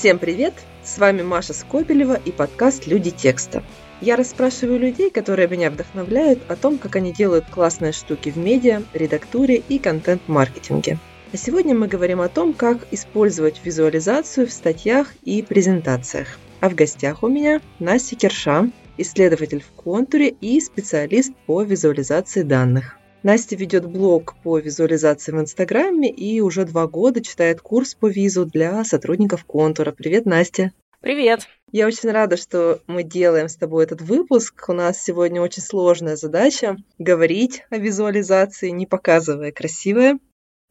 Всем привет! С вами Маша Скобелева и подкаст «Люди текста». Я расспрашиваю людей, которые меня вдохновляют, о том, как они делают классные штуки в медиа, редактуре и контент-маркетинге. А сегодня мы говорим о том, как использовать визуализацию в статьях и презентациях. А в гостях у меня Настя Керша, исследователь в контуре и специалист по визуализации данных. Настя ведет блог по визуализации в Инстаграме и уже два года читает курс по визу для сотрудников контура. Привет, Настя! Привет! Я очень рада, что мы делаем с тобой этот выпуск. У нас сегодня очень сложная задача говорить о визуализации, не показывая красивое.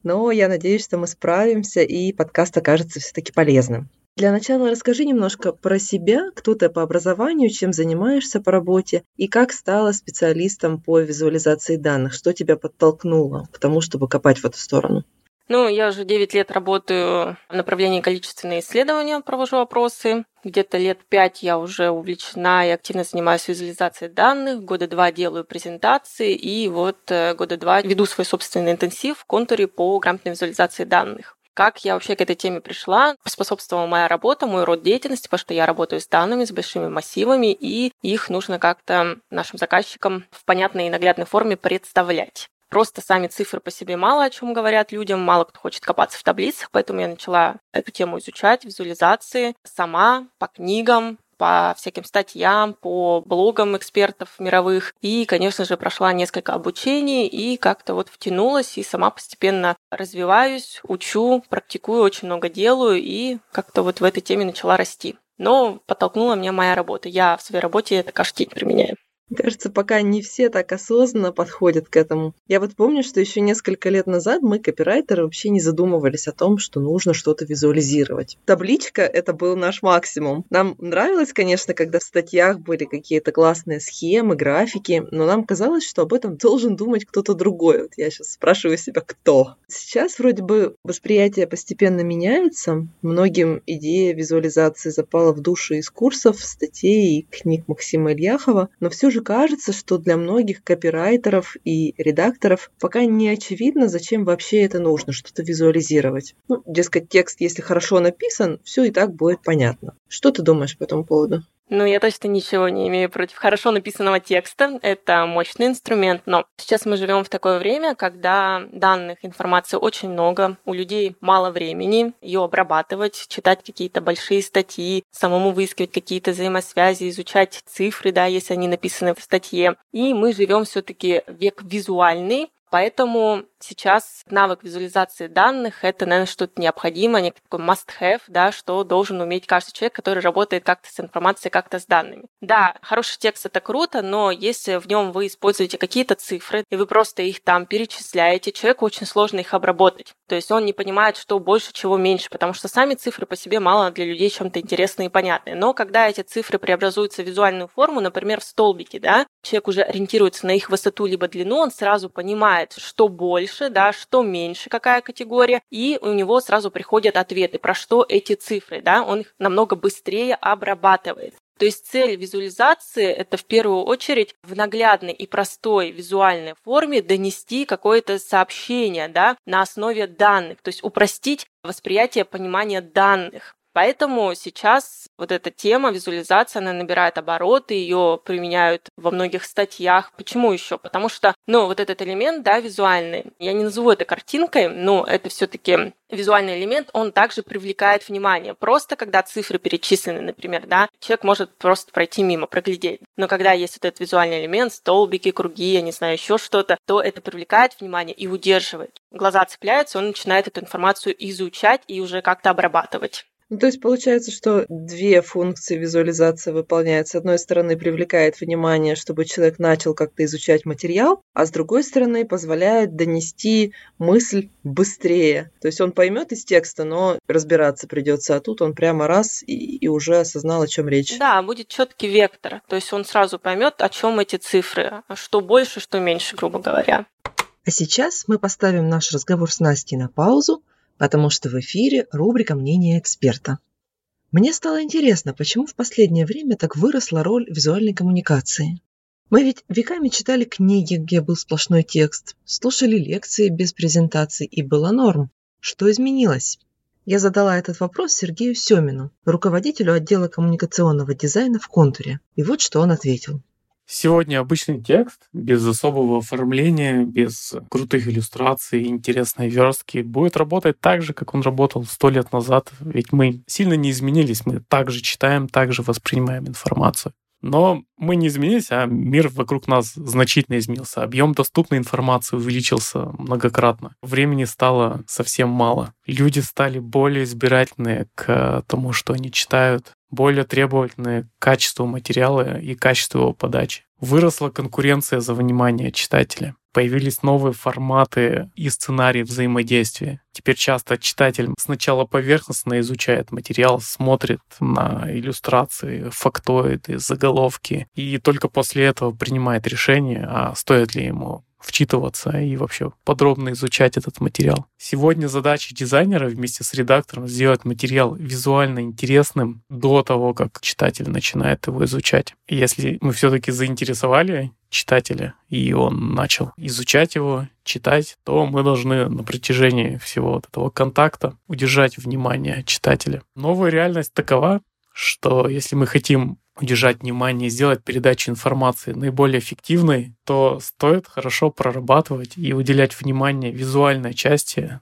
Но я надеюсь, что мы справимся, и подкаст окажется все-таки полезным. Для начала расскажи немножко про себя, кто ты по образованию, чем занимаешься по работе и как стала специалистом по визуализации данных, что тебя подтолкнуло к тому, чтобы копать в эту сторону. Ну, я уже 9 лет работаю в направлении количественные исследования, провожу опросы. Где-то лет 5 я уже увлечена и активно занимаюсь визуализацией данных. Года два делаю презентации, и вот э, года два веду свой собственный интенсив в контуре по грамотной визуализации данных. Как я вообще к этой теме пришла? Способствовала моя работа, мой род деятельности, потому что я работаю с данными, с большими массивами, и их нужно как-то нашим заказчикам в понятной и наглядной форме представлять. Просто сами цифры по себе мало о чем говорят людям, мало кто хочет копаться в таблицах, поэтому я начала эту тему изучать, визуализации сама, по книгам, по всяким статьям, по блогам экспертов мировых. И, конечно же, прошла несколько обучений и как-то вот втянулась и сама постепенно развиваюсь, учу, практикую, очень много делаю и как-то вот в этой теме начала расти. Но подтолкнула меня моя работа. Я в своей работе каждый день применяю. Мне кажется, пока не все так осознанно подходят к этому. Я вот помню, что еще несколько лет назад мы, копирайтеры, вообще не задумывались о том, что нужно что-то визуализировать. Табличка — это был наш максимум. Нам нравилось, конечно, когда в статьях были какие-то классные схемы, графики, но нам казалось, что об этом должен думать кто-то другой. Вот я сейчас спрашиваю себя, кто? Сейчас вроде бы восприятие постепенно меняется. Многим идея визуализации запала в душу из курсов, статей и книг Максима Ильяхова, но все же же кажется, что для многих копирайтеров и редакторов пока не очевидно, зачем вообще это нужно, что-то визуализировать. Ну, дескать, текст, если хорошо написан, все и так будет понятно. Что ты думаешь по этому поводу? Ну, я точно ничего не имею против хорошо написанного текста. Это мощный инструмент, но сейчас мы живем в такое время, когда данных, информации очень много, у людей мало времени ее обрабатывать, читать какие-то большие статьи, самому выискивать какие-то взаимосвязи, изучать цифры, да, если они написаны в статье. И мы живем все-таки век визуальный, Поэтому сейчас навык визуализации данных – это, наверное, что-то необходимое, некий такой must-have, да, что должен уметь каждый человек, который работает как-то с информацией, как-то с данными. Да, хороший текст – это круто, но если в нем вы используете какие-то цифры, и вы просто их там перечисляете, человеку очень сложно их обработать. То есть он не понимает, что больше, чего меньше, потому что сами цифры по себе мало для людей чем-то интересные и понятные. Но когда эти цифры преобразуются в визуальную форму, например, в столбики, да, человек уже ориентируется на их высоту либо длину, он сразу понимает, что больше, да, что меньше, какая категория, и у него сразу приходят ответы, про что эти цифры, да, он их намного быстрее обрабатывает. То есть цель визуализации – это в первую очередь в наглядной и простой визуальной форме донести какое-то сообщение да, на основе данных, то есть упростить восприятие, понимание данных. Поэтому сейчас вот эта тема визуализация, она набирает обороты, ее применяют во многих статьях. Почему еще? Потому что, ну, вот этот элемент, да, визуальный, я не назову это картинкой, но это все-таки визуальный элемент, он также привлекает внимание. Просто когда цифры перечислены, например, да, человек может просто пройти мимо, проглядеть. Но когда есть вот этот визуальный элемент, столбики, круги, я не знаю, еще что-то, то это привлекает внимание и удерживает. Глаза цепляются, он начинает эту информацию изучать и уже как-то обрабатывать. Ну, то есть получается, что две функции визуализации выполняет. С одной стороны, привлекает внимание, чтобы человек начал как-то изучать материал, а с другой стороны, позволяет донести мысль быстрее. То есть он поймет из текста, но разбираться придется, а тут он прямо раз и, и уже осознал, о чем речь. Да, будет четкий вектор. То есть он сразу поймет, о чем эти цифры, что больше, что меньше, грубо говоря. А сейчас мы поставим наш разговор с Настей на паузу, потому что в эфире рубрика «Мнение эксперта». Мне стало интересно, почему в последнее время так выросла роль визуальной коммуникации. Мы ведь веками читали книги, где был сплошной текст, слушали лекции без презентаций, и было норм. Что изменилось? Я задала этот вопрос Сергею Семину, руководителю отдела коммуникационного дизайна в «Контуре». И вот что он ответил. Сегодня обычный текст, без особого оформления, без крутых иллюстраций, интересной верстки, будет работать так же, как он работал сто лет назад. Ведь мы сильно не изменились, мы также читаем, также воспринимаем информацию. Но мы не изменились, а мир вокруг нас значительно изменился. Объем доступной информации увеличился многократно. Времени стало совсем мало. Люди стали более избирательны к тому, что они читают, более требовательны к качеству материала и качеству его подачи. Выросла конкуренция за внимание читателя. Появились новые форматы и сценарии взаимодействия. Теперь часто читатель сначала поверхностно изучает материал, смотрит на иллюстрации, фактоиды, заголовки, и только после этого принимает решение, а стоит ли ему вчитываться и вообще подробно изучать этот материал. Сегодня задача дизайнера вместе с редактором сделать материал визуально интересным до того, как читатель начинает его изучать. Если мы все-таки заинтересовали читателя, и он начал изучать его, читать, то мы должны на протяжении всего вот этого контакта удержать внимание читателя. Новая реальность такова, что если мы хотим удержать внимание сделать передачу информации наиболее эффективной, то стоит хорошо прорабатывать и уделять внимание визуальной части.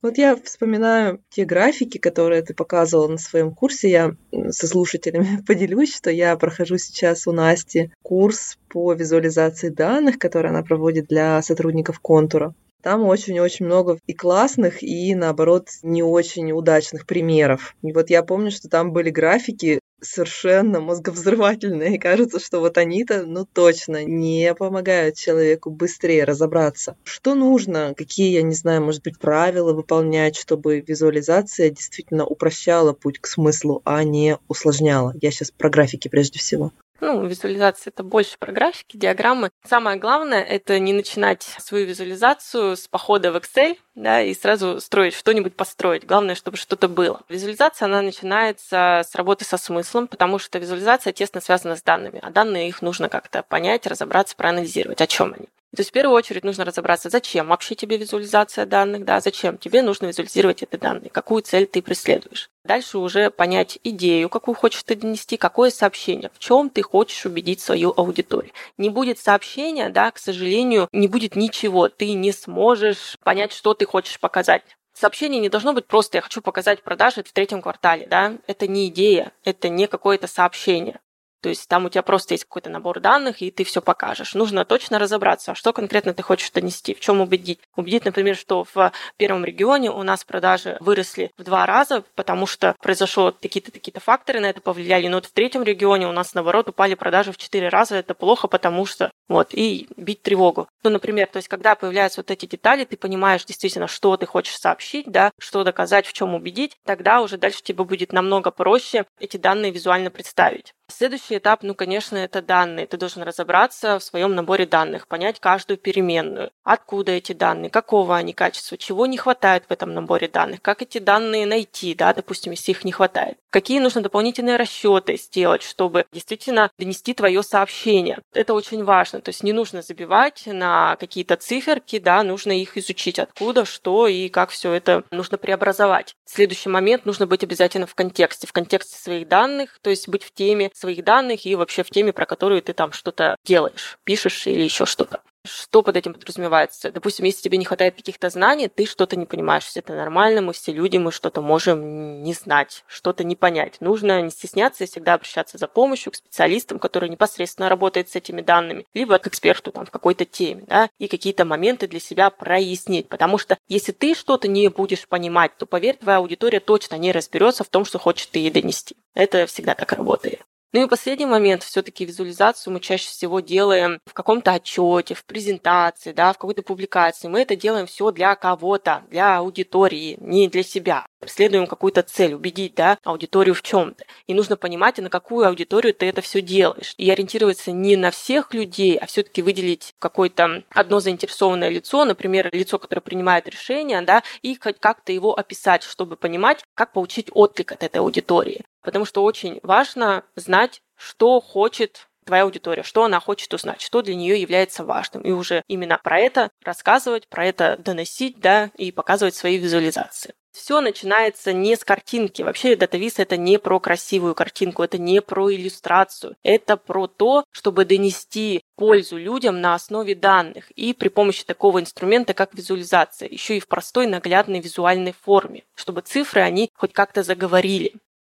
Вот я вспоминаю те графики, которые ты показывала на своем курсе. Я со слушателями поделюсь, что я прохожу сейчас у Насти курс по визуализации данных, который она проводит для сотрудников контура. Там очень-очень много и классных, и, наоборот, не очень удачных примеров. И вот я помню, что там были графики совершенно мозговзрывательные. И кажется, что вот они-то, ну точно, не помогают человеку быстрее разобраться. Что нужно, какие, я не знаю, может быть, правила выполнять, чтобы визуализация действительно упрощала путь к смыслу, а не усложняла. Я сейчас про графики прежде всего. Ну, визуализация это больше про графики, диаграммы. Самое главное это не начинать свою визуализацию с похода в Excel, да, и сразу строить что-нибудь построить. Главное, чтобы что-то было. Визуализация, она начинается с работы со смыслом, потому что визуализация тесно связана с данными, а данные их нужно как-то понять, разобраться, проанализировать, о чем они. То есть в первую очередь нужно разобраться, зачем вообще тебе визуализация данных, да, зачем тебе нужно визуализировать эти данные, какую цель ты преследуешь. Дальше уже понять идею, какую хочешь ты донести, какое сообщение, в чем ты хочешь убедить свою аудиторию. Не будет сообщения, да, к сожалению, не будет ничего, ты не сможешь понять, что ты хочешь показать. Сообщение не должно быть просто «я хочу показать продажи в третьем квартале», да, это не идея, это не какое-то сообщение. То есть там у тебя просто есть какой-то набор данных, и ты все покажешь. Нужно точно разобраться, а что конкретно ты хочешь донести, в чем убедить. Убедить, например, что в первом регионе у нас продажи выросли в два раза, потому что произошло какие-то такие-то факторы на это повлияли, но вот в третьем регионе у нас, наоборот, упали продажи в четыре раза, это плохо, потому что вот, и бить тревогу. Ну, например, то есть, когда появляются вот эти детали, ты понимаешь действительно, что ты хочешь сообщить, да, что доказать, в чем убедить, тогда уже дальше тебе будет намного проще эти данные визуально представить. Следующий этап, ну, конечно, это данные. Ты должен разобраться в своем наборе данных, понять каждую переменную. Откуда эти данные, какого они качества, чего не хватает в этом наборе данных, как эти данные найти, да, допустим, если их не хватает. Какие нужно дополнительные расчеты сделать, чтобы действительно донести твое сообщение. Это очень важно. То есть не нужно забивать на какие-то циферки, да, нужно их изучить, откуда, что и как все это нужно преобразовать. Следующий момент нужно быть обязательно в контексте, в контексте своих данных, то есть быть в теме своих данных и вообще в теме, про которую ты там что-то делаешь, пишешь или еще что-то. Что под этим подразумевается? Допустим, если тебе не хватает каких-то знаний, ты что-то не понимаешь. Это нормально, мы все люди, мы что-то можем не знать, что-то не понять. Нужно не стесняться и всегда обращаться за помощью к специалистам, которые непосредственно работают с этими данными, либо к эксперту там, в какой-то теме, да, и какие-то моменты для себя прояснить. Потому что если ты что-то не будешь понимать, то, поверь, твоя аудитория точно не разберется в том, что хочет ты ей донести. Это всегда так работает. Ну и последний момент, все-таки визуализацию мы чаще всего делаем в каком-то отчете, в презентации, да, в какой-то публикации. Мы это делаем все для кого-то, для аудитории, не для себя. Преследуем какую-то цель, убедить да, аудиторию в чем-то. И нужно понимать, на какую аудиторию ты это все делаешь. И ориентироваться не на всех людей, а все-таки выделить какое-то одно заинтересованное лицо, например, лицо, которое принимает решение, да, и как-то его описать, чтобы понимать, как получить отклик от этой аудитории потому что очень важно знать, что хочет твоя аудитория, что она хочет узнать, что для нее является важным. И уже именно про это рассказывать, про это доносить, да, и показывать свои визуализации. все начинается не с картинки. Вообще датавис это не про красивую картинку, это не про иллюстрацию. Это про то, чтобы донести пользу людям на основе данных и при помощи такого инструмента, как визуализация, еще и в простой наглядной визуальной форме, чтобы цифры, они хоть как-то заговорили.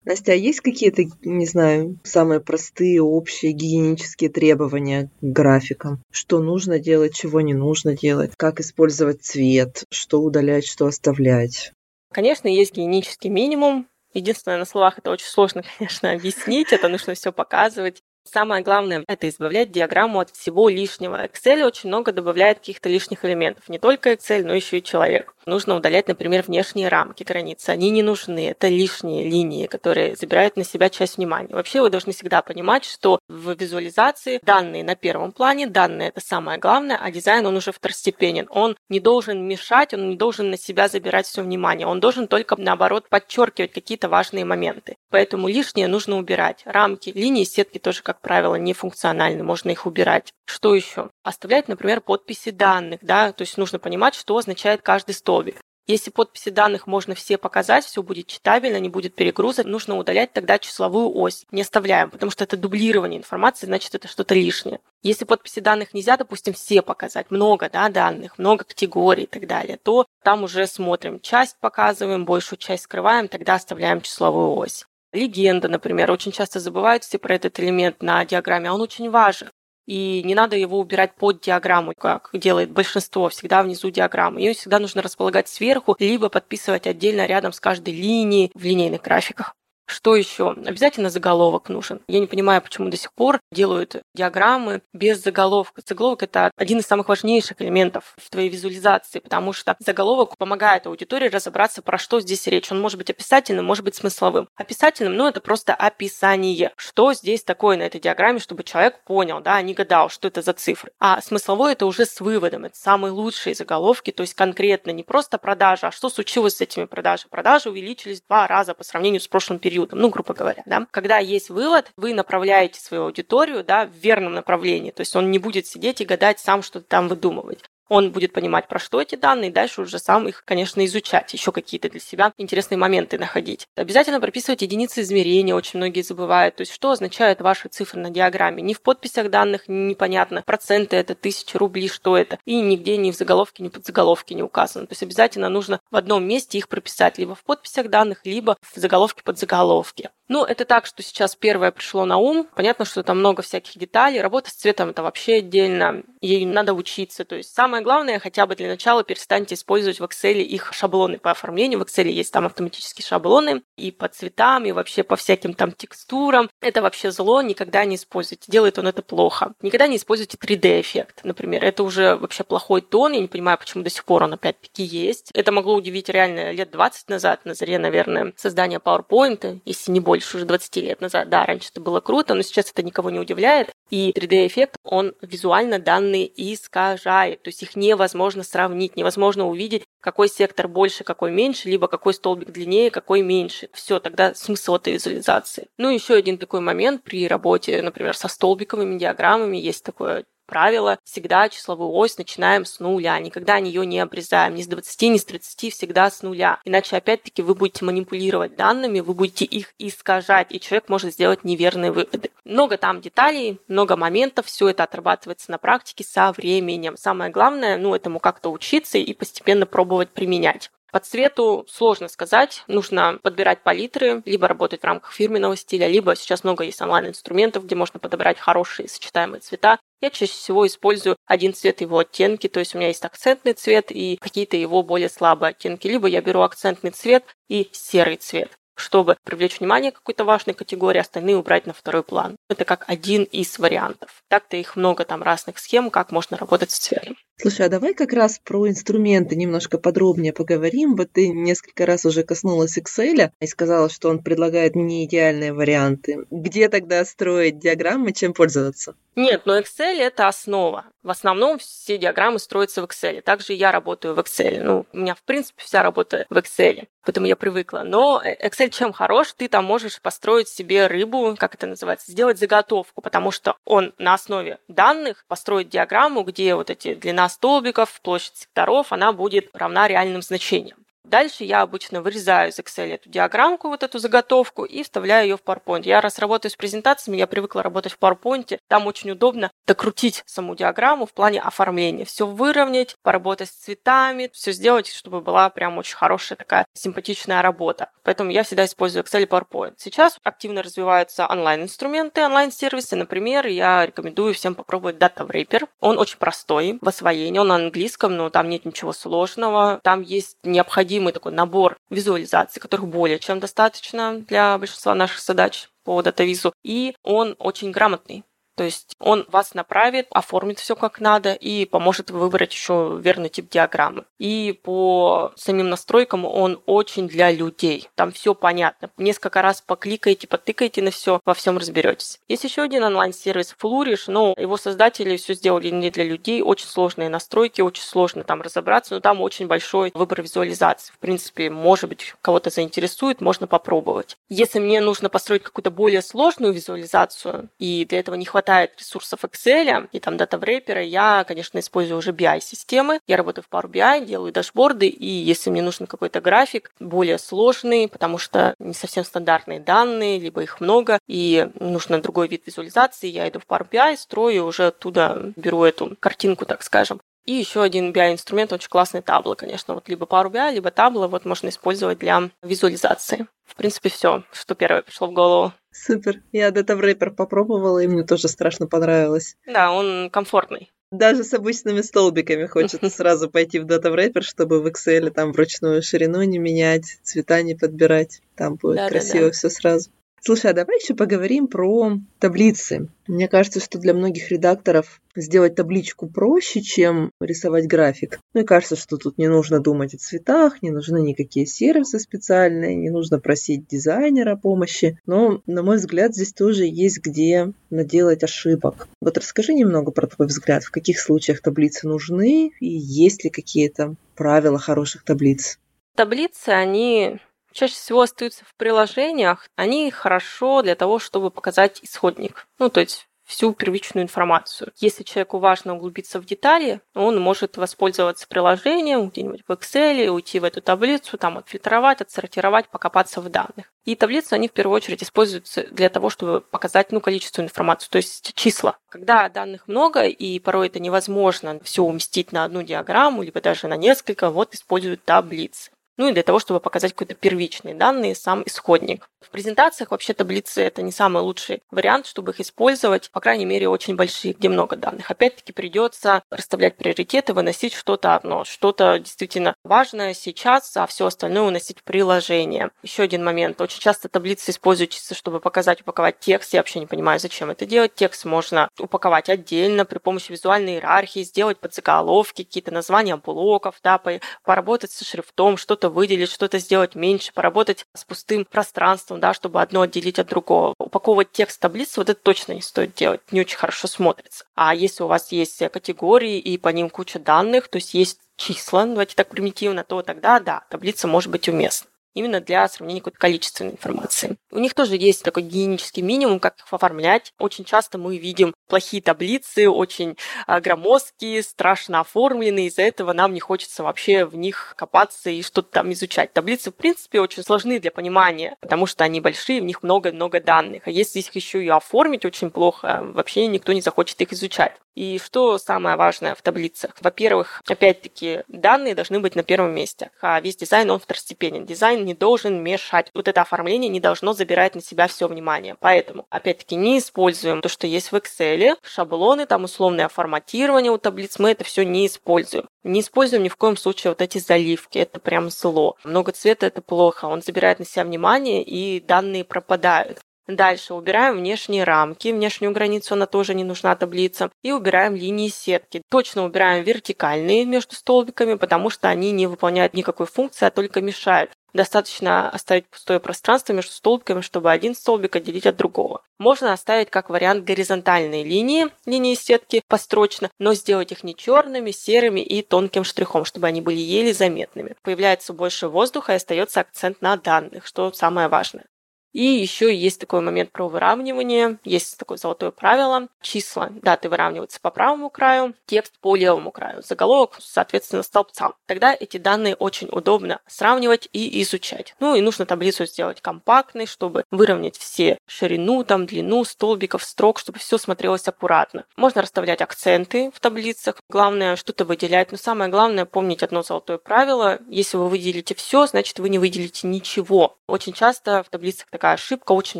Настя, а есть какие-то, не знаю, самые простые, общие гигиенические требования к графикам? Что нужно делать, чего не нужно делать? Как использовать цвет? Что удалять, что оставлять? Конечно, есть гигиенический минимум. Единственное, на словах это очень сложно, конечно, объяснить, это нужно все показывать. Самое главное – это избавлять диаграмму от всего лишнего. Excel очень много добавляет каких-то лишних элементов. Не только Excel, но еще и человек. Нужно удалять, например, внешние рамки границы. Они не нужны. Это лишние линии, которые забирают на себя часть внимания. Вообще вы должны всегда понимать, что в визуализации данные на первом плане, данные – это самое главное, а дизайн, он уже второстепенен. Он не должен мешать, он не должен на себя забирать все внимание. Он должен только, наоборот, подчеркивать какие-то важные моменты. Поэтому лишнее нужно убирать. Рамки, линии, сетки тоже, как правило, не функциональны, можно их убирать. Что еще? Оставлять, например, подписи данных, да, то есть нужно понимать, что означает каждый столбик. Если подписи данных можно все показать, все будет читабельно, не будет перегруза, нужно удалять тогда числовую ось. Не оставляем, потому что это дублирование информации, значит, это что-то лишнее. Если подписи данных нельзя, допустим, все показать, много да, данных, много категорий и так далее, то там уже смотрим, часть показываем, большую часть скрываем, тогда оставляем числовую ось. Легенда, например, очень часто забывают все про этот элемент на диаграмме, он очень важен. И не надо его убирать под диаграмму, как делает большинство, всегда внизу диаграммы. Ее всегда нужно располагать сверху, либо подписывать отдельно рядом с каждой линией в линейных графиках. Что еще? Обязательно заголовок нужен. Я не понимаю, почему до сих пор делают диаграммы без заголовка. Заголовок – это один из самых важнейших элементов в твоей визуализации, потому что заголовок помогает аудитории разобраться, про что здесь речь. Он может быть описательным, может быть смысловым. Описательным, ну, это просто описание. Что здесь такое на этой диаграмме, чтобы человек понял, да, не гадал, что это за цифры. А смысловой – это уже с выводом. Это самые лучшие заголовки, то есть конкретно не просто продажа, а что случилось с этими продажами. Продажи увеличились два раза по сравнению с прошлым периодом периодом, ну, грубо говоря, да. Когда есть вывод, вы направляете свою аудиторию, да, в верном направлении, то есть он не будет сидеть и гадать сам что-то там выдумывать он будет понимать, про что эти данные, и дальше уже сам их, конечно, изучать, еще какие-то для себя интересные моменты находить. Обязательно прописывать единицы измерения, очень многие забывают, то есть что означают ваши цифры на диаграмме. Ни в подписях данных непонятно, проценты это, тысячи рублей, что это, и нигде ни в заголовке, ни в подзаголовке не указано. То есть обязательно нужно в одном месте их прописать, либо в подписях данных, либо в заголовке подзаголовке. Ну, это так, что сейчас первое пришло на ум. Понятно, что там много всяких деталей. Работа с цветом это вообще отдельно. Ей надо учиться. То есть самое главное, хотя бы для начала перестаньте использовать в Excel их шаблоны по оформлению. В Excel есть там автоматические шаблоны и по цветам, и вообще по всяким там текстурам. Это вообще зло, никогда не используйте. Делает он это плохо. Никогда не используйте 3D-эффект, например. Это уже вообще плохой тон. Я не понимаю, почему до сих пор он опять-таки есть. Это могло удивить реально лет 20 назад, на заре, наверное, создания PowerPoint, если не больше больше уже 20 лет назад. Да, раньше это было круто, но сейчас это никого не удивляет. И 3D-эффект, он визуально данные искажает. То есть их невозможно сравнить, невозможно увидеть, какой сектор больше, какой меньше, либо какой столбик длиннее, какой меньше. Все, тогда смысл этой визуализации. Ну, еще один такой момент при работе, например, со столбиковыми диаграммами, есть такое правило, всегда числовую ось начинаем с нуля, никогда ее не обрезаем, ни с 20, ни с 30, всегда с нуля. Иначе, опять-таки, вы будете манипулировать данными, вы будете их искажать, и человек может сделать неверные выводы. Много там деталей, много моментов, все это отрабатывается на практике со временем. Самое главное, ну, этому как-то учиться и постепенно пробовать применять. По цвету сложно сказать. Нужно подбирать палитры, либо работать в рамках фирменного стиля, либо сейчас много есть онлайн-инструментов, где можно подобрать хорошие сочетаемые цвета. Я чаще всего использую один цвет его оттенки, то есть у меня есть акцентный цвет и какие-то его более слабые оттенки. Либо я беру акцентный цвет и серый цвет чтобы привлечь внимание к какой-то важной категории, остальные убрать на второй план. Это как один из вариантов. Так-то их много там разных схем, как можно работать с цветом. Слушай, а давай как раз про инструменты немножко подробнее поговорим. Вот ты несколько раз уже коснулась Excel и сказала, что он предлагает не идеальные варианты. Где тогда строить диаграммы, чем пользоваться? Нет, но Excel – это основа. В основном все диаграммы строятся в Excel. Также я работаю в Excel. Ну, у меня, в принципе, вся работа в Excel, поэтому я привыкла. Но Excel чем хорош? Ты там можешь построить себе рыбу, как это называется, сделать заготовку, потому что он на основе данных построит диаграмму, где вот эти длина столбиков, площадь секторов, она будет равна реальным значениям Дальше я обычно вырезаю из Excel эту диаграммку, вот эту заготовку, и вставляю ее в PowerPoint. Я раз работаю с презентациями, я привыкла работать в PowerPoint. Там очень удобно докрутить саму диаграмму в плане оформления. Все выровнять, поработать с цветами, все сделать, чтобы была прям очень хорошая такая симпатичная работа. Поэтому я всегда использую Excel и PowerPoint. Сейчас активно развиваются онлайн-инструменты, онлайн-сервисы. Например, я рекомендую всем попробовать Data Wrapper. Он очень простой в освоении, он на английском, но там нет ничего сложного. Там есть необходимые необходимый такой набор визуализаций, которых более чем достаточно для большинства наших задач по датавизу, и он очень грамотный. То есть он вас направит, оформит все как надо и поможет выбрать еще верный тип диаграммы. И по самим настройкам он очень для людей. Там все понятно. Несколько раз покликаете, потыкаете на все, во всем разберетесь. Есть еще один онлайн-сервис Flourish, но его создатели все сделали не для людей. Очень сложные настройки, очень сложно там разобраться, но там очень большой выбор визуализации. В принципе, может быть, кого-то заинтересует, можно попробовать. Если мне нужно построить какую-то более сложную визуализацию, и для этого не хватает хватает ресурсов Excel и там дата врейпера, я, конечно, использую уже BI-системы. Я работаю в Power BI, делаю дашборды, и если мне нужен какой-то график более сложный, потому что не совсем стандартные данные, либо их много, и нужно другой вид визуализации, я иду в Power BI, строю, уже оттуда беру эту картинку, так скажем. И еще один BI-инструмент, очень классный табло, конечно. Вот либо Power BI, либо табло вот можно использовать для визуализации. В принципе, все, что первое пришло в голову. Супер. Я Data Wrapper попробовала, и мне тоже страшно понравилось. Да, он комфортный. Даже с обычными столбиками хочется сразу пойти в Data Wrapper, чтобы в Excel там вручную ширину не менять, цвета не подбирать. Там будет да, красиво да, да. все сразу. Слушай, а давай еще поговорим про таблицы. Мне кажется, что для многих редакторов сделать табличку проще, чем рисовать график. Мне кажется, что тут не нужно думать о цветах, не нужны никакие сервисы специальные, не нужно просить дизайнера помощи. Но, на мой взгляд, здесь тоже есть где наделать ошибок. Вот расскажи немного про твой взгляд, в каких случаях таблицы нужны и есть ли какие-то правила хороших таблиц? Таблицы, они чаще всего остаются в приложениях, они хорошо для того, чтобы показать исходник. Ну, то есть всю первичную информацию. Если человеку важно углубиться в детали, он может воспользоваться приложением где-нибудь в Excel, уйти в эту таблицу, там отфильтровать, отсортировать, покопаться в данных. И таблицы, они в первую очередь используются для того, чтобы показать ну, количество информации, то есть числа. Когда данных много, и порой это невозможно все уместить на одну диаграмму, либо даже на несколько, вот используют таблицы ну и для того, чтобы показать какой-то первичные данные, сам исходник. В презентациях вообще таблицы это не самый лучший вариант, чтобы их использовать, по крайней мере, очень большие, где много данных. Опять-таки придется расставлять приоритеты, выносить что-то одно, что-то действительно важное сейчас, а все остальное уносить в приложение. Еще один момент. Очень часто таблицы используют чисто, чтобы показать, упаковать текст. Я вообще не понимаю, зачем это делать. Текст можно упаковать отдельно при помощи визуальной иерархии, сделать подзаголовки, какие-то названия блоков, да, поработать со шрифтом, что-то выделить, что-то сделать меньше, поработать с пустым пространством, да, чтобы одно отделить от другого. Упаковывать текст в таблицу, вот это точно не стоит делать, не очень хорошо смотрится. А если у вас есть категории и по ним куча данных, то есть есть числа, давайте так примитивно, то тогда да, таблица может быть уместна именно для сравнения какой-то количественной информации. У них тоже есть такой гигиенический минимум, как их оформлять. Очень часто мы видим плохие таблицы, очень а, громоздкие, страшно оформленные, из-за этого нам не хочется вообще в них копаться и что-то там изучать. Таблицы, в принципе, очень сложны для понимания, потому что они большие, в них много-много данных. А если их еще и оформить очень плохо, вообще никто не захочет их изучать. И что самое важное в таблицах? Во-первых, опять-таки, данные должны быть на первом месте, а весь дизайн, он второстепенен. Дизайн не должен мешать. Вот это оформление не должно забирать на себя все внимание. Поэтому, опять-таки, не используем то, что есть в Excel, шаблоны, там условное форматирование у таблиц, мы это все не используем. Не используем ни в коем случае вот эти заливки, это прям зло. Много цвета это плохо, он забирает на себя внимание и данные пропадают. Дальше убираем внешние рамки, внешнюю границу она тоже не нужна таблица. И убираем линии сетки. Точно убираем вертикальные между столбиками, потому что они не выполняют никакой функции, а только мешают. Достаточно оставить пустое пространство между столбиками, чтобы один столбик отделить от другого. Можно оставить как вариант горизонтальные линии, линии сетки построчно, но сделать их не черными, серыми и тонким штрихом, чтобы они были еле заметными. Появляется больше воздуха и остается акцент на данных, что самое важное. И еще есть такой момент про выравнивание. Есть такое золотое правило. Числа, даты выравниваются по правому краю, текст по левому краю, заголовок, соответственно, столбцам. Тогда эти данные очень удобно сравнивать и изучать. Ну и нужно таблицу сделать компактной, чтобы выровнять все ширину, там, длину столбиков, строк, чтобы все смотрелось аккуратно. Можно расставлять акценты в таблицах. Главное что-то выделять. Но самое главное помнить одно золотое правило. Если вы выделите все, значит вы не выделите ничего. Очень часто в таблицах такая ошибка, очень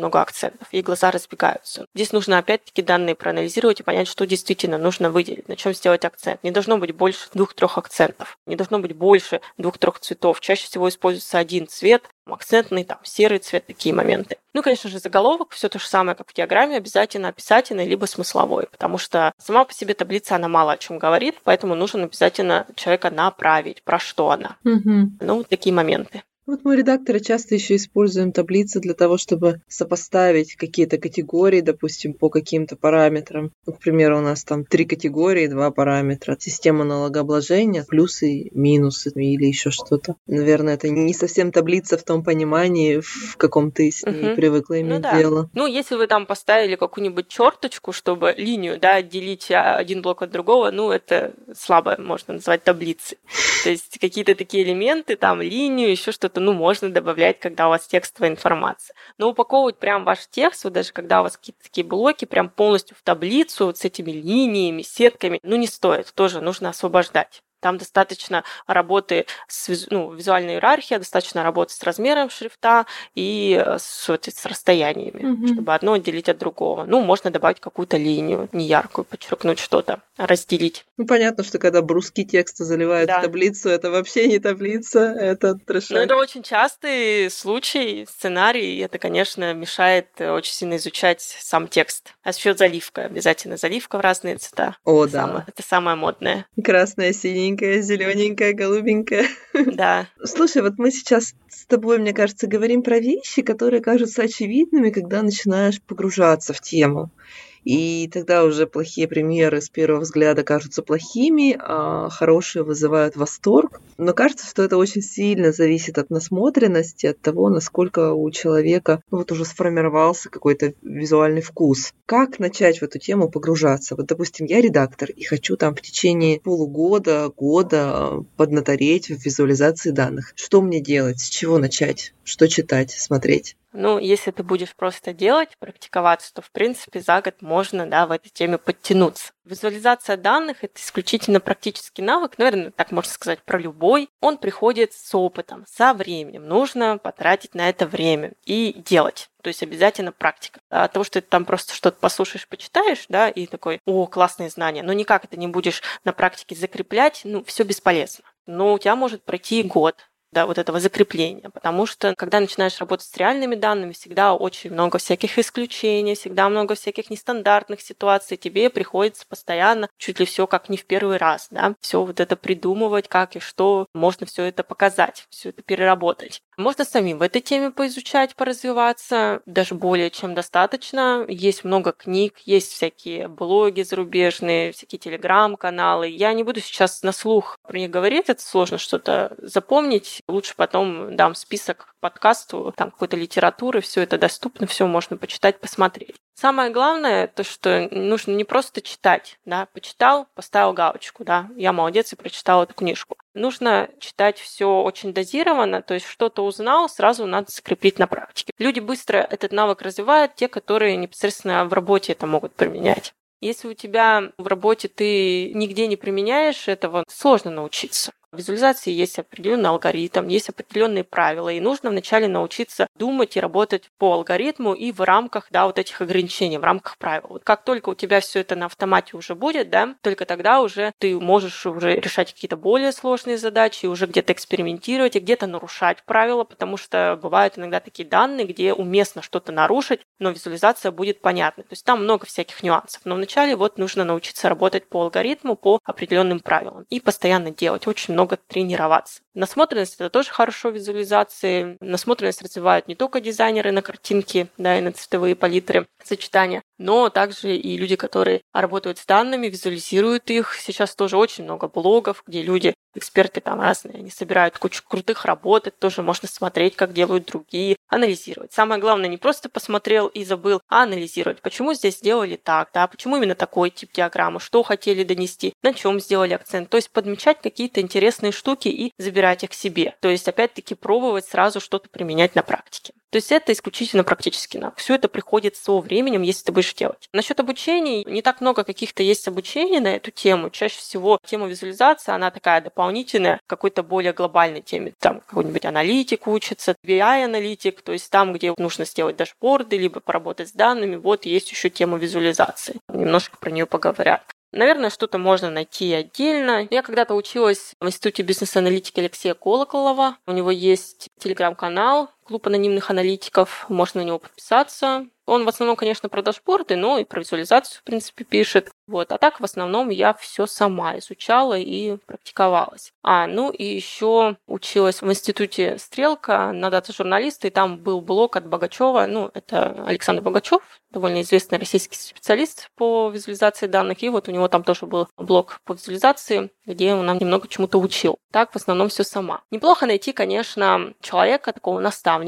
много акцентов, и глаза разбегаются. Здесь нужно опять-таки данные проанализировать и понять, что действительно нужно выделить, на чем сделать акцент. Не должно быть больше двух-трех акцентов, не должно быть больше двух-трех цветов. Чаще всего используется один цвет, акцентный, там, серый цвет, такие моменты. Ну, конечно же, заголовок, все то же самое, как в диаграмме, обязательно описательный, либо смысловой, потому что сама по себе таблица, она мало о чем говорит, поэтому нужно обязательно человека направить, про что она. Угу. Ну, такие моменты. Вот мы, редакторы, часто еще используем таблицы для того, чтобы сопоставить какие-то категории, допустим, по каким-то параметрам. Ну, к примеру, у нас там три категории, два параметра. Система налогообложения, плюсы, минусы или еще что-то. Наверное, это не совсем таблица в том понимании, в каком ты с ней угу. привыкла ну иметь ну, да. дело. Ну, если вы там поставили какую-нибудь черточку, чтобы линию, да, отделить а, один блок от другого, ну, это слабо можно назвать таблицей. То есть какие-то такие элементы, там, линию, еще что-то ну, можно добавлять, когда у вас текстовая информация. Но упаковывать прям ваш текст, вот даже когда у вас какие-то такие блоки, прям полностью в таблицу вот с этими линиями, сетками, ну, не стоит, тоже нужно освобождать. Там достаточно работы с ну, визуальной иерархией, достаточно работы с размером шрифта и э, с, с расстояниями, mm-hmm. чтобы одно отделить от другого. Ну, можно добавить какую-то линию неяркую, подчеркнуть что-то, разделить. Ну, понятно, что когда бруски текста заливают да. в таблицу, это вообще не таблица, это трешак. Ну, это очень частый случай, сценарий, и это, конечно, мешает э, очень сильно изучать сам текст. А еще заливка, обязательно заливка в разные цвета. О, это да. Самое, это самое модное. Красная, синяя синенькая, зелененькая, голубенькая. Да. Слушай, вот мы сейчас с тобой, мне кажется, говорим про вещи, которые кажутся очевидными, когда начинаешь погружаться в тему и тогда уже плохие примеры с первого взгляда кажутся плохими, а хорошие вызывают восторг. Но кажется, что это очень сильно зависит от насмотренности, от того, насколько у человека ну, вот уже сформировался какой-то визуальный вкус. Как начать в эту тему погружаться? Вот, допустим, я редактор и хочу там в течение полугода, года поднатореть в визуализации данных. Что мне делать? С чего начать? Что читать, смотреть? Ну, если ты будешь просто делать, практиковаться, то, в принципе, за год можно, да, в этой теме подтянуться. Визуализация данных – это исключительно практический навык, наверное, так можно сказать про любой. Он приходит с опытом, со временем. Нужно потратить на это время и делать. То есть обязательно практика. А того, что ты там просто что-то послушаешь, почитаешь, да, и такой, о, классные знания, но никак это не будешь на практике закреплять, ну, все бесполезно. Но у тебя может пройти год, да, вот этого закрепления. Потому что, когда начинаешь работать с реальными данными, всегда очень много всяких исключений, всегда много всяких нестандартных ситуаций. Тебе приходится постоянно, чуть ли все как не в первый раз, да, все вот это придумывать, как и что можно все это показать, все это переработать. Можно самим в этой теме поизучать, поразвиваться, даже более чем достаточно. Есть много книг, есть всякие блоги зарубежные, всякие телеграм-каналы. Я не буду сейчас на слух про них говорить, это сложно что-то запомнить. Лучше потом дам список подкасту, там какой-то литературы, все это доступно, все можно почитать, посмотреть. Самое главное, то, что нужно не просто читать, да, почитал, поставил галочку, да, я молодец и прочитал эту книжку. Нужно читать все очень дозированно, то есть что-то узнал, сразу надо закрепить на практике. Люди быстро этот навык развивают, те, которые непосредственно в работе это могут применять. Если у тебя в работе ты нигде не применяешь этого, сложно научиться. Визуализации есть определенный алгоритм, есть определенные правила, и нужно вначале научиться думать и работать по алгоритму и в рамках да, вот этих ограничений, в рамках правил. Вот как только у тебя все это на автомате уже будет, да, только тогда уже ты можешь уже решать какие-то более сложные задачи, уже где-то экспериментировать и где-то нарушать правила, потому что бывают иногда такие данные, где уместно что-то нарушить, но визуализация будет понятна. То есть там много всяких нюансов. Но вначале вот нужно научиться работать по алгоритму, по определенным правилам и постоянно делать очень много тренироваться. Насмотренность это тоже хорошо визуализации. Насмотренность развивают не только дизайнеры на картинки, да, и на цветовые палитры сочетания, но также и люди, которые работают с данными, визуализируют их. Сейчас тоже очень много блогов, где люди, эксперты там разные, они собирают кучу крутых работ, это тоже можно смотреть, как делают другие, анализировать. Самое главное, не просто посмотрел и забыл, а анализировать, почему здесь сделали так, да, почему именно такой тип диаграммы, что хотели донести, на чем сделали акцент. То есть подмечать какие-то интересные штуки и забирать их себе. То есть, опять-таки, пробовать сразу что-то применять на практике. То есть это исключительно практически навык. Все это приходит со временем, если ты будешь делать. Насчет обучений, не так много каких-то есть обучений на эту тему. Чаще всего тема визуализации, она такая дополнительная какой-то более глобальной теме. Там какой-нибудь аналитик учится, BI-аналитик, то есть там, где нужно сделать дашборды, либо поработать с данными, вот есть еще тема визуализации. Немножко про нее поговорят. Наверное, что-то можно найти отдельно. Я когда-то училась в Институте бизнес-аналитики Алексея Колоколова. У него есть телеграм-канал, клуб анонимных аналитиков. Можно на него подписаться. Он в основном, конечно, про дашборды, но и про визуализацию, в принципе, пишет. Вот. А так, в основном, я все сама изучала и практиковалась. А, ну и еще училась в институте Стрелка на дата-журналиста, и там был блог от Богачева. Ну, это Александр Богачев, довольно известный российский специалист по визуализации данных. И вот у него там тоже был блог по визуализации, где он нам немного чему-то учил. Так, в основном, все сама. Неплохо найти, конечно, человека, такого наставника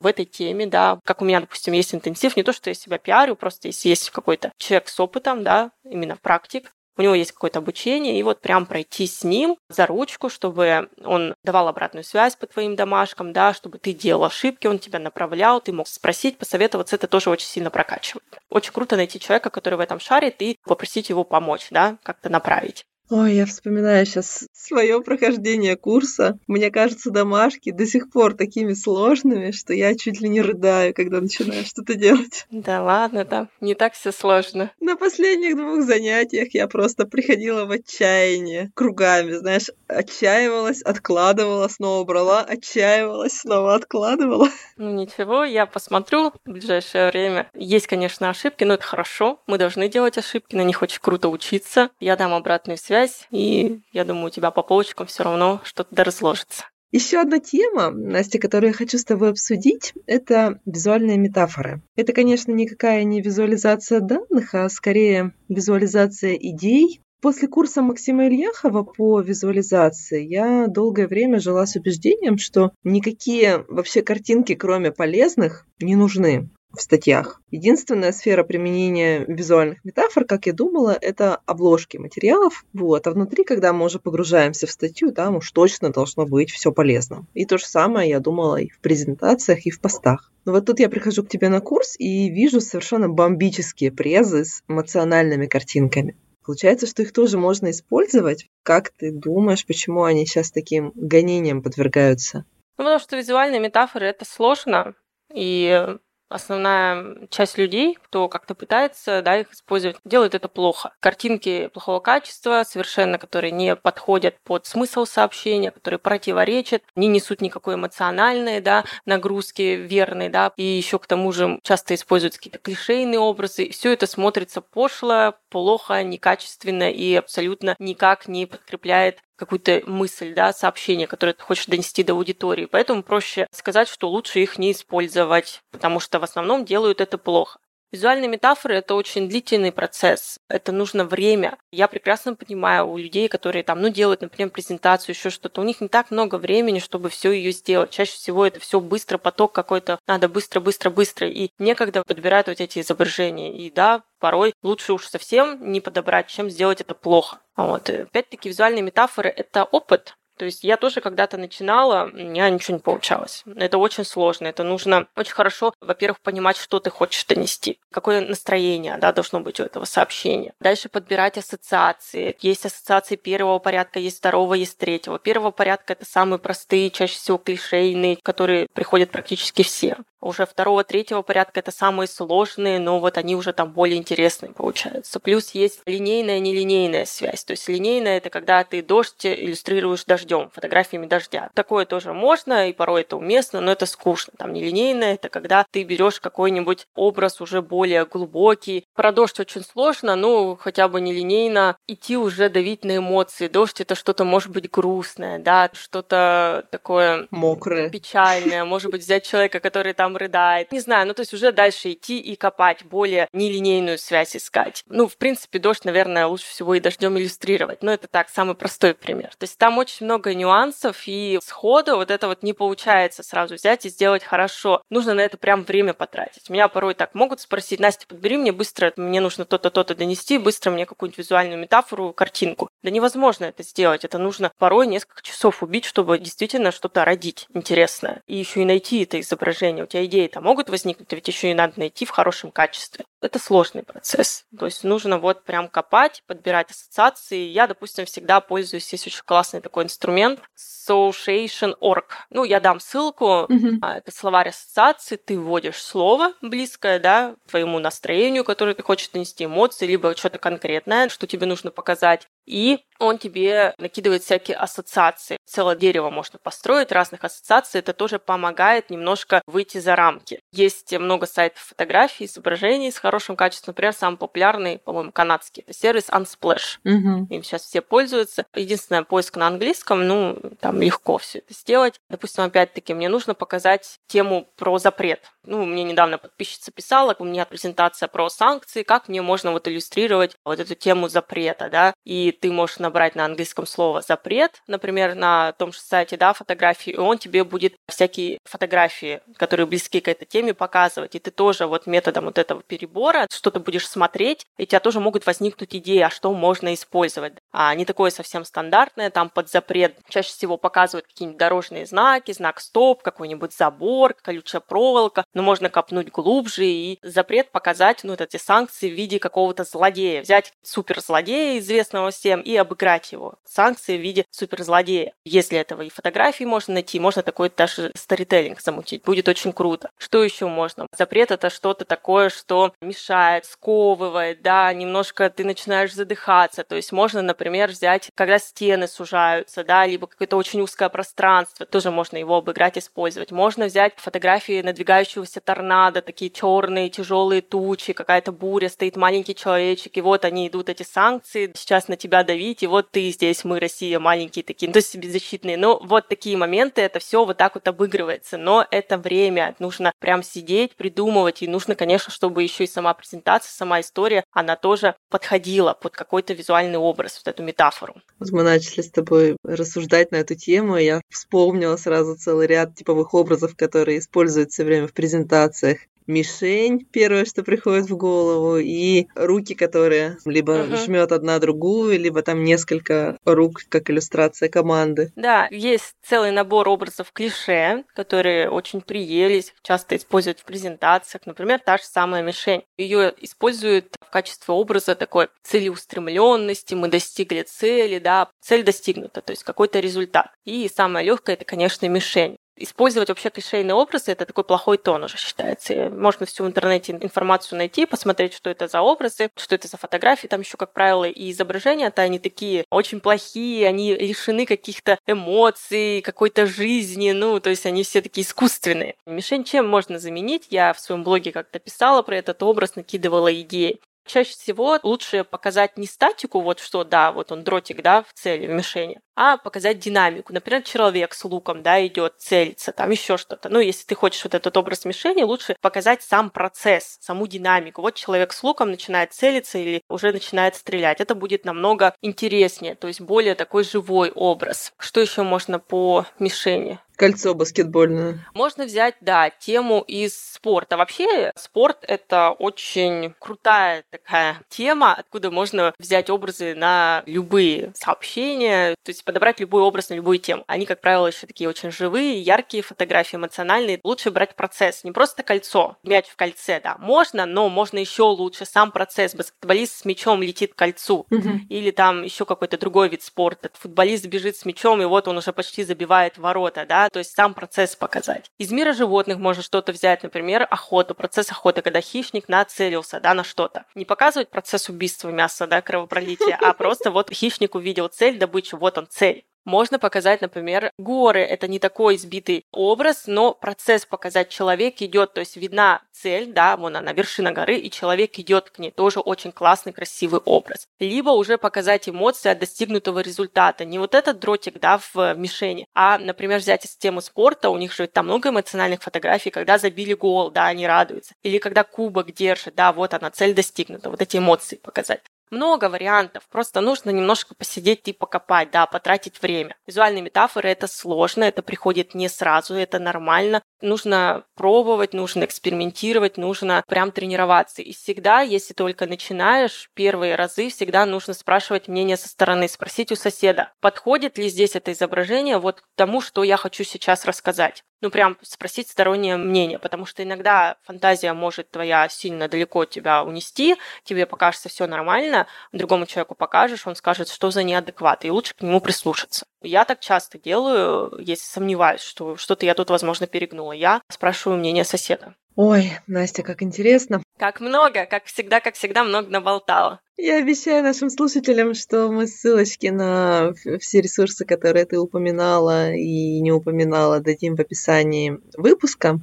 в этой теме, да. Как у меня, допустим, есть интенсив, не то, что я себя пиарю, просто если есть какой-то человек с опытом, да, именно практик, у него есть какое-то обучение, и вот прям пройти с ним за ручку, чтобы он давал обратную связь по твоим домашкам, да, чтобы ты делал ошибки, он тебя направлял, ты мог спросить, посоветоваться, это тоже очень сильно прокачивает. Очень круто найти человека, который в этом шарит, и попросить его помочь, да, как-то направить. Ой, я вспоминаю сейчас свое прохождение курса. Мне кажется, домашки до сих пор такими сложными, что я чуть ли не рыдаю, когда начинаю что-то делать. Да ладно, да, не так все сложно. На последних двух занятиях я просто приходила в отчаяние кругами, знаешь, отчаивалась, откладывала, снова брала, отчаивалась, снова откладывала. Ну ничего, я посмотрю в ближайшее время. Есть, конечно, ошибки, но это хорошо. Мы должны делать ошибки, на них очень круто учиться. Я дам обратную связь связь, и я думаю, у тебя по полочкам все равно что-то да разложится. Еще одна тема, Настя, которую я хочу с тобой обсудить, это визуальные метафоры. Это, конечно, никакая не визуализация данных, а скорее визуализация идей. После курса Максима Ильяхова по визуализации я долгое время жила с убеждением, что никакие вообще картинки, кроме полезных, не нужны в статьях. Единственная сфера применения визуальных метафор, как я думала, это обложки материалов. Вот. А внутри, когда мы уже погружаемся в статью, там уж точно должно быть все полезно. И то же самое я думала и в презентациях, и в постах. Но вот тут я прихожу к тебе на курс и вижу совершенно бомбические презы с эмоциональными картинками. Получается, что их тоже можно использовать. Как ты думаешь, почему они сейчас таким гонением подвергаются? Ну, потому что визуальные метафоры это сложно, и основная часть людей, кто как-то пытается да, их использовать, делают это плохо. Картинки плохого качества, совершенно которые не подходят под смысл сообщения, которые противоречат, не несут никакой эмоциональной да, нагрузки верной, да, и еще к тому же часто используются какие-то клишейные образы. Все это смотрится пошло, плохо, некачественно и абсолютно никак не подкрепляет какую-то мысль, да, сообщение, которое ты хочешь донести до аудитории. Поэтому проще сказать, что лучше их не использовать, потому что в основном делают это плохо. Визуальные метафоры – это очень длительный процесс, это нужно время. Я прекрасно понимаю у людей, которые там, ну, делают, например, презентацию, еще что-то, у них не так много времени, чтобы все ее сделать. Чаще всего это все быстро, поток какой-то, надо быстро, быстро, быстро, и некогда подбирать вот эти изображения. И да, порой лучше уж совсем не подобрать, чем сделать это плохо. Вот. Опять-таки визуальные метафоры – это опыт, то есть я тоже когда-то начинала, у меня ничего не получалось. Это очень сложно. Это нужно очень хорошо, во-первых, понимать, что ты хочешь донести, какое настроение да, должно быть у этого сообщения. Дальше подбирать ассоциации. Есть ассоциации первого порядка, есть второго, есть третьего. Первого порядка это самые простые, чаще всего клишейные, которые приходят практически все. Уже второго, третьего порядка это самые сложные, но вот они уже там более интересные получаются. Плюс есть линейная, нелинейная связь. То есть линейная это когда ты дождь иллюстрируешь дождем дождем, фотографиями дождя. Такое тоже можно, и порой это уместно, но это скучно. Там нелинейно, это когда ты берешь какой-нибудь образ уже более глубокий. Про дождь очень сложно, ну, хотя бы нелинейно идти уже давить на эмоции. Дождь это что-то может быть грустное, да, что-то такое мокрое, печальное, может быть, взять человека, который там рыдает. Не знаю, ну, то есть уже дальше идти и копать, более нелинейную связь искать. Ну, в принципе, дождь, наверное, лучше всего и дождем иллюстрировать. Но это так, самый простой пример. То есть там очень много нюансов, и сходу вот это вот не получается сразу взять и сделать хорошо. Нужно на это прям время потратить. Меня порой так могут спросить, Настя, подбери мне быстро, мне нужно то-то, то-то донести, быстро мне какую-нибудь визуальную метафору, картинку. Да невозможно это сделать. Это нужно порой несколько часов убить, чтобы действительно что-то родить интересное. И еще и найти это изображение. У тебя идеи-то могут возникнуть, а ведь еще и надо найти в хорошем качестве. Это сложный процесс. То есть нужно вот прям копать, подбирать ассоциации. Я, допустим, всегда пользуюсь, есть очень классный такой инструмент Association.org. Ну, я дам ссылку. Mm-hmm. Это словарь ассоциаций. Ты вводишь слово близкое, да, твоему настроению, которое ты хочешь донести, эмоции, либо что-то конкретное, что тебе нужно показать и он тебе накидывает всякие ассоциации. Целое дерево можно построить разных ассоциаций. Это тоже помогает немножко выйти за рамки. Есть много сайтов фотографий, изображений с хорошим качеством. Например, самый популярный, по-моему, канадский. Это сервис Unsplash. Угу. Им сейчас все пользуются. Единственное, поиск на английском, ну, там легко все это сделать. Допустим, опять-таки, мне нужно показать тему про запрет. Ну, мне недавно подписчица писала, у меня презентация про санкции, как мне можно вот иллюстрировать вот эту тему запрета, да, и ты можешь набрать на английском слово «запрет», например, на том же сайте, да, фотографии, и он тебе будет всякие фотографии, которые близки к этой теме, показывать. И ты тоже вот методом вот этого перебора что-то будешь смотреть, и у тебя тоже могут возникнуть идеи, а что можно использовать. А не такое совсем стандартное, там под запрет чаще всего показывают какие-нибудь дорожные знаки, знак стоп, какой-нибудь забор, колючая проволока, но можно копнуть глубже и запрет показать, ну, вот эти санкции в виде какого-то злодея. Взять суперзлодея, известного всем, и обыграть его. Санкции в виде суперзлодея. Если этого и фотографии можно найти, можно такой даже старителлинг замутить. Будет очень круто. Что еще можно? Запрет это что-то такое, что мешает, сковывает, да, немножко ты начинаешь задыхаться. То есть можно, например, взять, когда стены сужаются, да, либо какое-то очень узкое пространство, тоже можно его обыграть, использовать. Можно взять фотографии надвигающегося торнадо, такие черные, тяжелые тучи, какая-то буря, стоит маленький человечек, и вот они идут, эти санкции, сейчас на тебя давить, и вот ты здесь, мы, Россия, маленькие такие, ну, то есть беззащитные. Ну, вот такие моменты, это все вот так вот обыгрывается. Но это время, нужно прям сидеть, придумывать, и нужно, конечно, чтобы еще и сама презентация, сама история, она тоже подходила под какой-то визуальный образ, вот эту метафору. Мы начали с тобой рассуждать на эту тему, и я вспомнила сразу целый ряд типовых образов, которые используют все время в презентациях мишень, первое, что приходит в голову, и руки, которые либо uh-huh. жмет одна другую, либо там несколько рук, как иллюстрация команды. Да, есть целый набор образов клише, которые очень приелись, часто используют в презентациях. Например, та же самая мишень. Ее используют в качестве образа такой целеустремленности, мы достигли цели, да, цель достигнута, то есть какой-то результат. И самое легкое это, конечно, мишень использовать вообще клишейные образы – это такой плохой тон уже считается. Можно всю в интернете информацию найти, посмотреть, что это за образы, что это за фотографии. Там еще, как правило, и изображения-то они такие очень плохие, они лишены каких-то эмоций, какой-то жизни, ну, то есть они все такие искусственные. Мишень чем можно заменить? Я в своем блоге как-то писала про этот образ, накидывала идеи. Чаще всего лучше показать не статику, вот что, да, вот он дротик, да, в цели, в мишени, а показать динамику. Например, человек с луком, да, идет целиться, там еще что-то. Ну, если ты хочешь вот этот образ мишени, лучше показать сам процесс, саму динамику. Вот человек с луком начинает целиться или уже начинает стрелять. Это будет намного интереснее, то есть более такой живой образ. Что еще можно по мишени? кольцо баскетбольное. Можно взять, да, тему из спорта. Вообще, спорт — это очень крутая такая тема, откуда можно взять образы на любые сообщения, то есть подобрать любой образ на любую тему. Они, как правило, еще такие очень живые, яркие фотографии, эмоциональные. Лучше брать процесс, не просто кольцо, мяч в кольце, да. Можно, но можно еще лучше сам процесс. Баскетболист с мячом летит к кольцу. Угу. Или там еще какой-то другой вид спорта. Футболист бежит с мячом, и вот он уже почти забивает ворота, да то есть сам процесс показать. Из мира животных можно что-то взять, например, охоту, процесс охоты, когда хищник нацелился, да, на что-то. Не показывать процесс убийства мяса, да, кровопролития, а просто вот хищник увидел цель добычи, вот он цель. Можно показать, например, горы. Это не такой избитый образ, но процесс показать. Человек идет, то есть видна цель, да, вон она, вершина горы, и человек идет к ней. Тоже очень классный, красивый образ. Либо уже показать эмоции от достигнутого результата. Не вот этот дротик, да, в мишени, а, например, взять из темы спорта, у них же там много эмоциональных фотографий, когда забили гол, да, они радуются. Или когда кубок держит, да, вот она, цель достигнута. Вот эти эмоции показать. Много вариантов, просто нужно немножко посидеть и покопать, да, потратить время. Визуальные метафоры это сложно, это приходит не сразу, это нормально. Нужно пробовать, нужно экспериментировать, нужно прям тренироваться. И всегда, если только начинаешь, первые разы всегда нужно спрашивать мнение со стороны, спросить у соседа, подходит ли здесь это изображение вот к тому, что я хочу сейчас рассказать ну, прям спросить стороннее мнение, потому что иногда фантазия может твоя сильно далеко тебя унести, тебе покажется все нормально, другому человеку покажешь, он скажет, что за неадекват, и лучше к нему прислушаться. Я так часто делаю, если сомневаюсь, что что-то я тут, возможно, перегнула. Я спрашиваю мнение соседа. Ой, Настя, как интересно. Как много, как всегда, как всегда, много наболтала. Я обещаю нашим слушателям, что мы ссылочки на все ресурсы, которые ты упоминала и не упоминала, дадим в описании выпуска.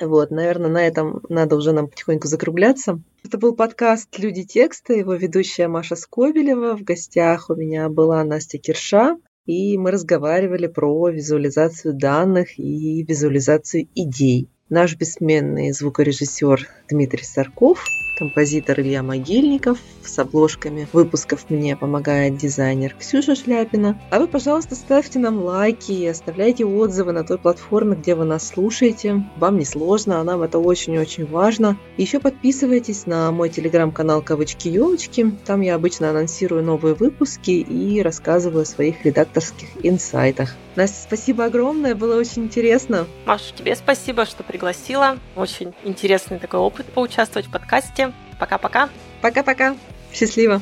Вот, наверное, на этом надо уже нам потихоньку закругляться. Это был подкаст «Люди текста», его ведущая Маша Скобелева. В гостях у меня была Настя Кирша, и мы разговаривали про визуализацию данных и визуализацию идей. Наш бессменный звукорежиссер Дмитрий Сарков – композитор Илья Могильников. С обложками выпусков мне помогает дизайнер Ксюша Шляпина. А вы, пожалуйста, ставьте нам лайки и оставляйте отзывы на той платформе, где вы нас слушаете. Вам не сложно, а нам это очень-очень важно. Еще подписывайтесь на мой телеграм-канал «Кавычки елочки». Там я обычно анонсирую новые выпуски и рассказываю о своих редакторских инсайтах. Настя, спасибо огромное, было очень интересно. Маша, тебе спасибо, что пригласила. Очень интересный такой опыт поучаствовать в подкасте. Пока-пока. Пока-пока. Счастливо.